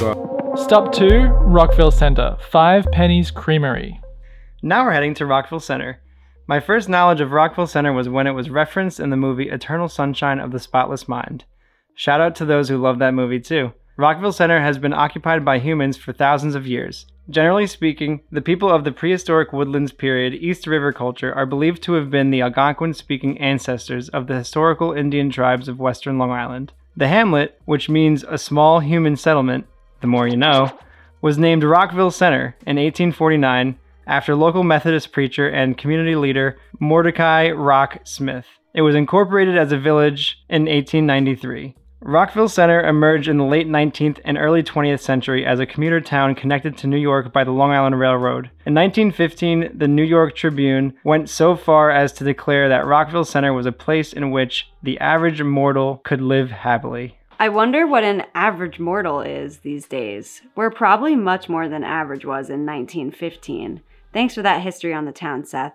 Stop 2, Rockville Center, Five Pennies Creamery. Now we're heading to Rockville Center. My first knowledge of Rockville Center was when it was referenced in the movie Eternal Sunshine of the Spotless Mind. Shout out to those who love that movie too. Rockville Center has been occupied by humans for thousands of years. Generally speaking, the people of the prehistoric woodlands period East River culture are believed to have been the Algonquin speaking ancestors of the historical Indian tribes of western Long Island. The hamlet, which means a small human settlement, the more you know, was named Rockville Center in 1849 after local Methodist preacher and community leader Mordecai Rock Smith. It was incorporated as a village in 1893. Rockville Center emerged in the late 19th and early 20th century as a commuter town connected to New York by the Long Island Railroad. In 1915, the New York Tribune went so far as to declare that Rockville Center was a place in which the average mortal could live happily. I wonder what an average mortal is these days. We're probably much more than average was in 1915. Thanks for that history on the town, Seth.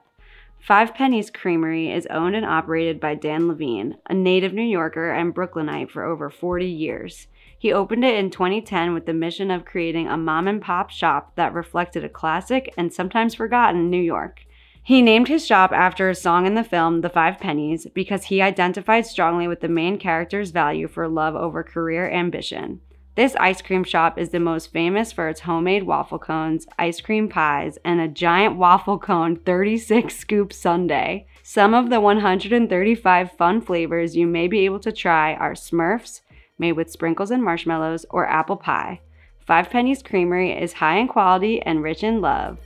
Five Pennies Creamery is owned and operated by Dan Levine, a native New Yorker and Brooklynite for over 40 years. He opened it in 2010 with the mission of creating a mom and pop shop that reflected a classic and sometimes forgotten New York. He named his shop after a song in the film The Five Pennies because he identified strongly with the main character's value for love over career ambition. This ice cream shop is the most famous for its homemade waffle cones, ice cream pies, and a giant waffle cone 36 scoop sundae. Some of the 135 fun flavors you may be able to try are Smurfs, made with sprinkles and marshmallows, or apple pie. Five Pennies Creamery is high in quality and rich in love.